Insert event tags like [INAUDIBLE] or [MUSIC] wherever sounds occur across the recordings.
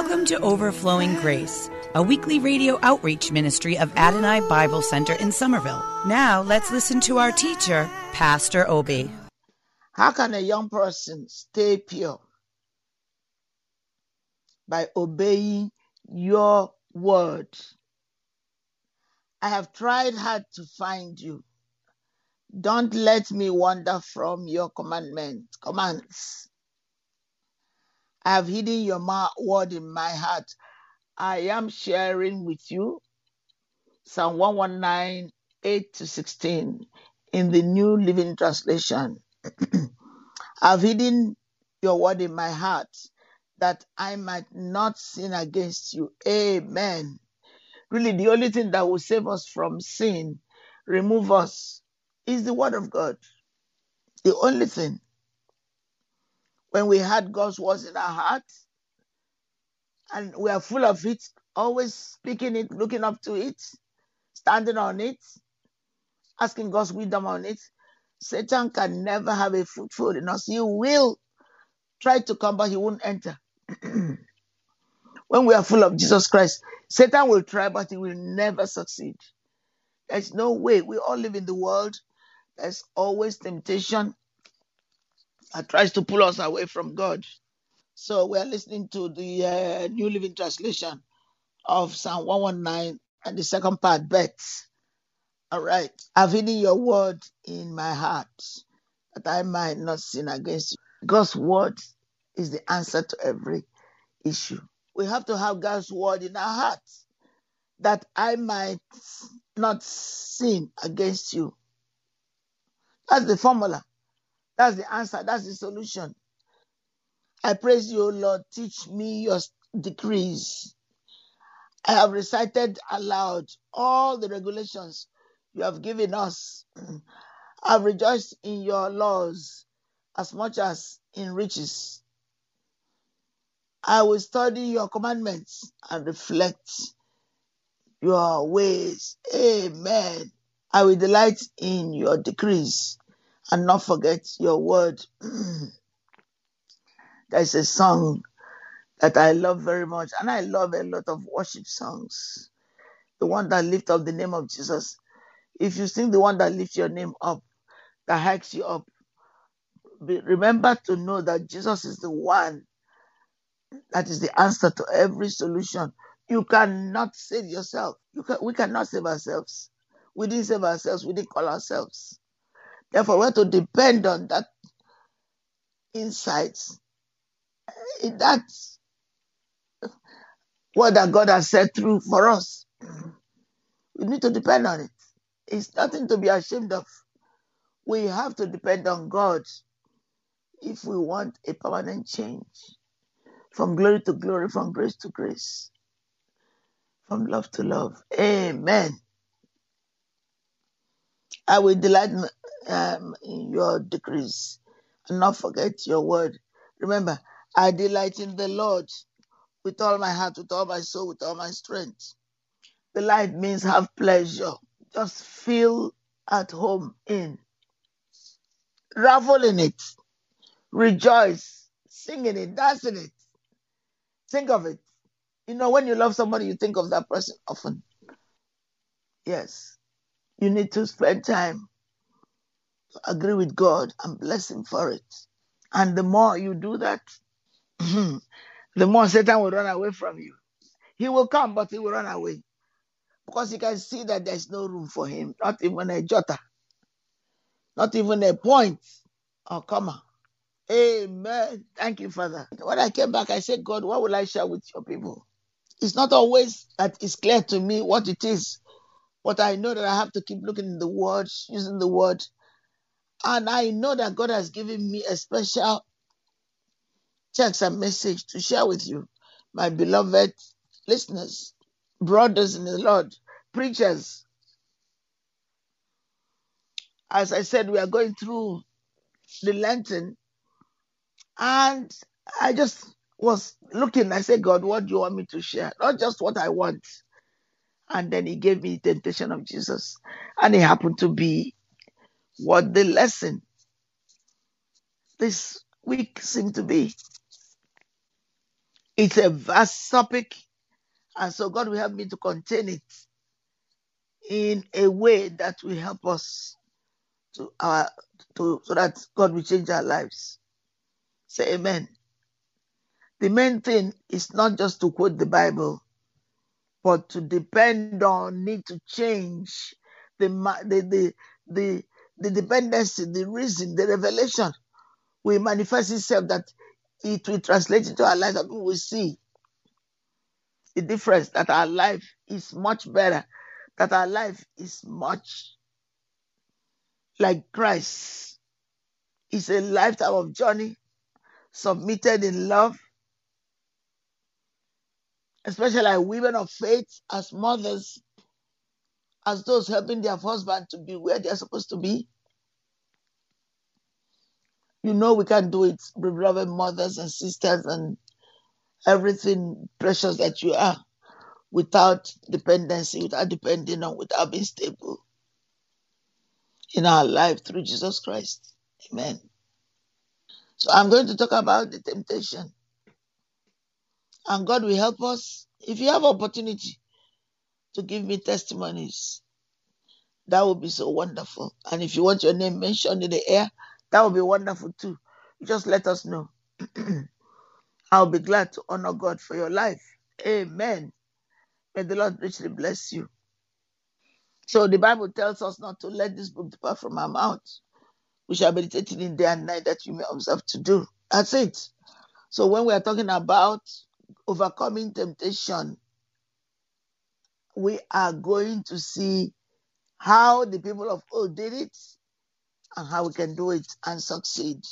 Welcome to Overflowing Grace, a weekly radio outreach ministry of Adonai Bible Center in Somerville. Now let's listen to our teacher, Pastor Obi. How can a young person stay pure? By obeying your word. I have tried hard to find you. Don't let me wander from your commandment, commands. I have hidden your word in my heart. I am sharing with you Psalm 119, 8 to 16 in the New Living Translation. [CLEARS THROAT] I've hidden your word in my heart that I might not sin against you. Amen. Really, the only thing that will save us from sin, remove us, is the word of God. The only thing. When we had God's words in our hearts and we are full of it, always speaking it, looking up to it, standing on it, asking God's wisdom on it, Satan can never have a foothold in us. He will try to come, but he won't enter. [CLEARS THROAT] when we are full of Jesus Christ, Satan will try, but he will never succeed. There's no way. We all live in the world. There's always temptation that tries to pull us away from God. So we are listening to the uh, New Living Translation of Psalm 119 and the second part, Beth. All right. I've hidden your word in my heart that I might not sin against you. God's word is the answer to every issue. We have to have God's word in our hearts that I might not sin against you. That's the formula. That's the answer. That's the solution. I praise you, Lord. Teach me your decrees. I have recited aloud all the regulations you have given us. [CLEARS THROAT] I've rejoiced in your laws as much as in riches. I will study your commandments and reflect your ways. Amen. I will delight in your decrees and not forget your word. [CLEARS THROAT] There's a song that I love very much, and I love a lot of worship songs. The one that lifts up the name of Jesus. If you sing the one that lifts your name up, that hikes you up, remember to know that Jesus is the one that is the answer to every solution. You cannot save yourself. You can, we cannot save ourselves. We didn't save ourselves. We didn't call ourselves. Therefore, we have to depend on that insight, in that word that God has said through for us. We need to depend on it. It's nothing to be ashamed of. We have to depend on God if we want a permanent change from glory to glory, from grace to grace, from love to love. Amen. I will delight um, in your decrees and not forget your word. Remember, I delight in the Lord with all my heart, with all my soul, with all my strength. Delight means have pleasure. Just feel at home in. Revel in it. Rejoice. Sing in it. Dance in it. Think of it. You know, when you love somebody, you think of that person often. Yes. You need to spend time agree with God and bless Him for it. And the more you do that, [CLEARS THROAT] the more Satan will run away from you. He will come, but he will run away because he can see that there's no room for him, not even a jota, not even a point or comma. Amen. Thank you, Father. When I came back, I said, God, what will I share with your people? It's not always that it's clear to me what it is, but I know that I have to keep looking in the word, using the word. And I know that God has given me a special text and message to share with you, my beloved listeners, brothers in the Lord, preachers. As I said, we are going through the Lenten, and I just was looking. I said, God, what do you want me to share? Not just what I want. And then He gave me the temptation of Jesus, and it happened to be what the lesson this week seemed to be. It's a vast topic, and so God will help me to contain it in a way that will help us to our to so that God will change our lives. Say amen. The main thing is not just to quote the Bible, but to depend on need to change the the the the, the dependency, the reason, the revelation will manifest itself that it will translate into our lives that we will see the difference that our life is much better, that our life is much like Christ. It's a lifetime of journey submitted in love, especially like women of faith, as mothers, as those helping their husband to be where they're supposed to be. You know we can do it, beloved mothers and sisters and everything precious that you are without dependency, without depending on, without being stable in our life through Jesus Christ. Amen. So I'm going to talk about the temptation. And God will help us. If you have opportunity to give me testimonies, that would be so wonderful. And if you want your name mentioned in the air, that would be wonderful too. Just let us know. [CLEARS THROAT] I'll be glad to honor God for your life. Amen. May the Lord richly bless you. So the Bible tells us not to let this book depart from our mouth. We shall meditate in day and night that you may observe to do. That's it. So when we are talking about overcoming temptation, we are going to see how the people of old did it and how we can do it and succeed.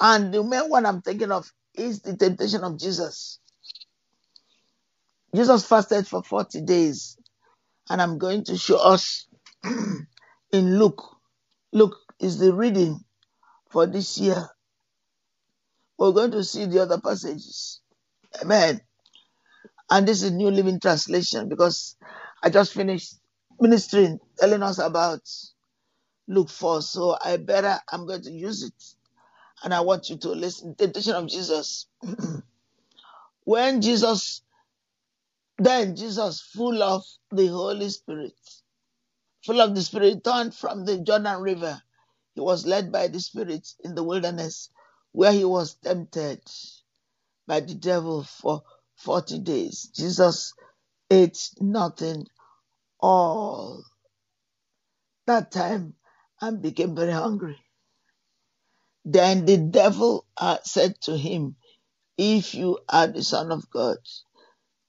And the main one I'm thinking of is the temptation of Jesus. Jesus fasted for 40 days, and I'm going to show us [CLEARS THROAT] in Luke. Luke is the reading for this year. We're going to see the other passages. Amen. And this is New Living Translation because I just finished ministering, telling us about Luke 4. So I better, I'm going to use it. And I want you to listen. Temptation of Jesus. [CLEARS THROAT] when Jesus, then Jesus, full of the Holy Spirit, full of the Spirit, turned from the Jordan River. He was led by the Spirit in the wilderness, where he was tempted by the devil for 40 days. Jesus ate nothing all that time and became very hungry. Then the devil uh, said to him, If you are the Son of God,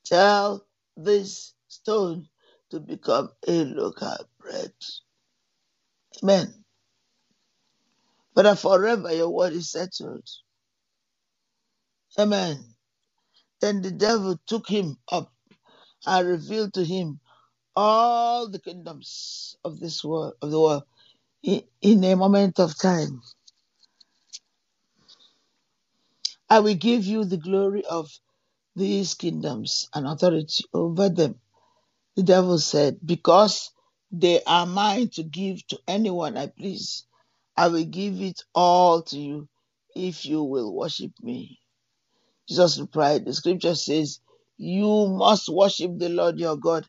tell this stone to become a local bread. Amen. But forever your word is settled. Amen. Then the devil took him up and revealed to him all the kingdoms of this world, of the world, in, in a moment of time. I will give you the glory of these kingdoms and authority over them. The devil said, Because they are mine to give to anyone I please, I will give it all to you if you will worship me. Jesus replied, The scripture says, You must worship the Lord your God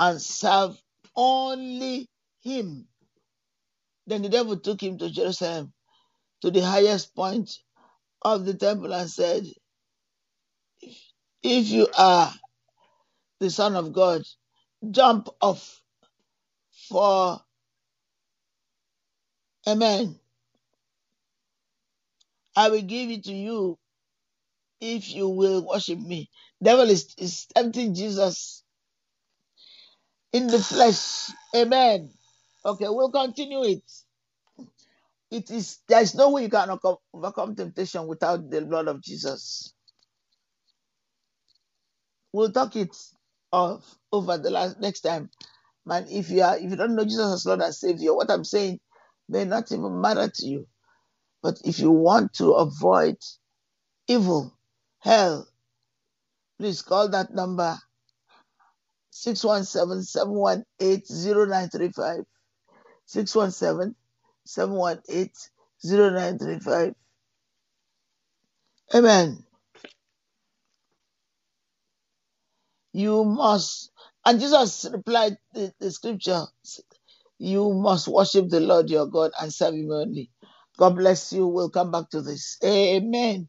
and serve only him. Then the devil took him to Jerusalem, to the highest point of the temple, and said, If you are the Son of God, jump off for Amen. I will give it to you if you will worship me. Devil is, is tempting Jesus in the flesh. Amen. Okay, we'll continue it. It is there is no way you can overcome, temptation without the blood of Jesus. We'll talk it of over the last next time. Man, if you are if you don't know Jesus as Lord and Savior, what I'm saying may not even matter to you. But if you want to avoid evil, hell, please call that number 617-718-0935. 617-718-0935. Amen. You must, and Jesus replied the, the scripture, you must worship the Lord your God and serve him only. God bless you. We'll come back to this. Amen.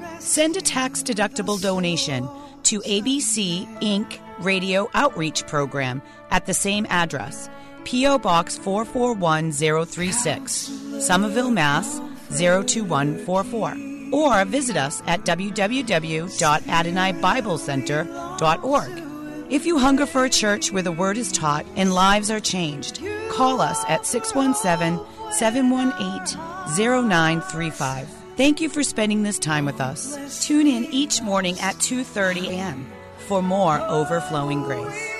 send a tax deductible donation to ABC Inc. Radio Outreach Program at the same address, P.O. Box 441036, Somerville, Mass. 02144 or visit us at www.adonai-biblecenter.org. If you hunger for a church where the word is taught and lives are changed, call us at 617-718-0935. Thank you for spending this time with us. Tune in each morning at 2:30 a.m. for more overflowing grace.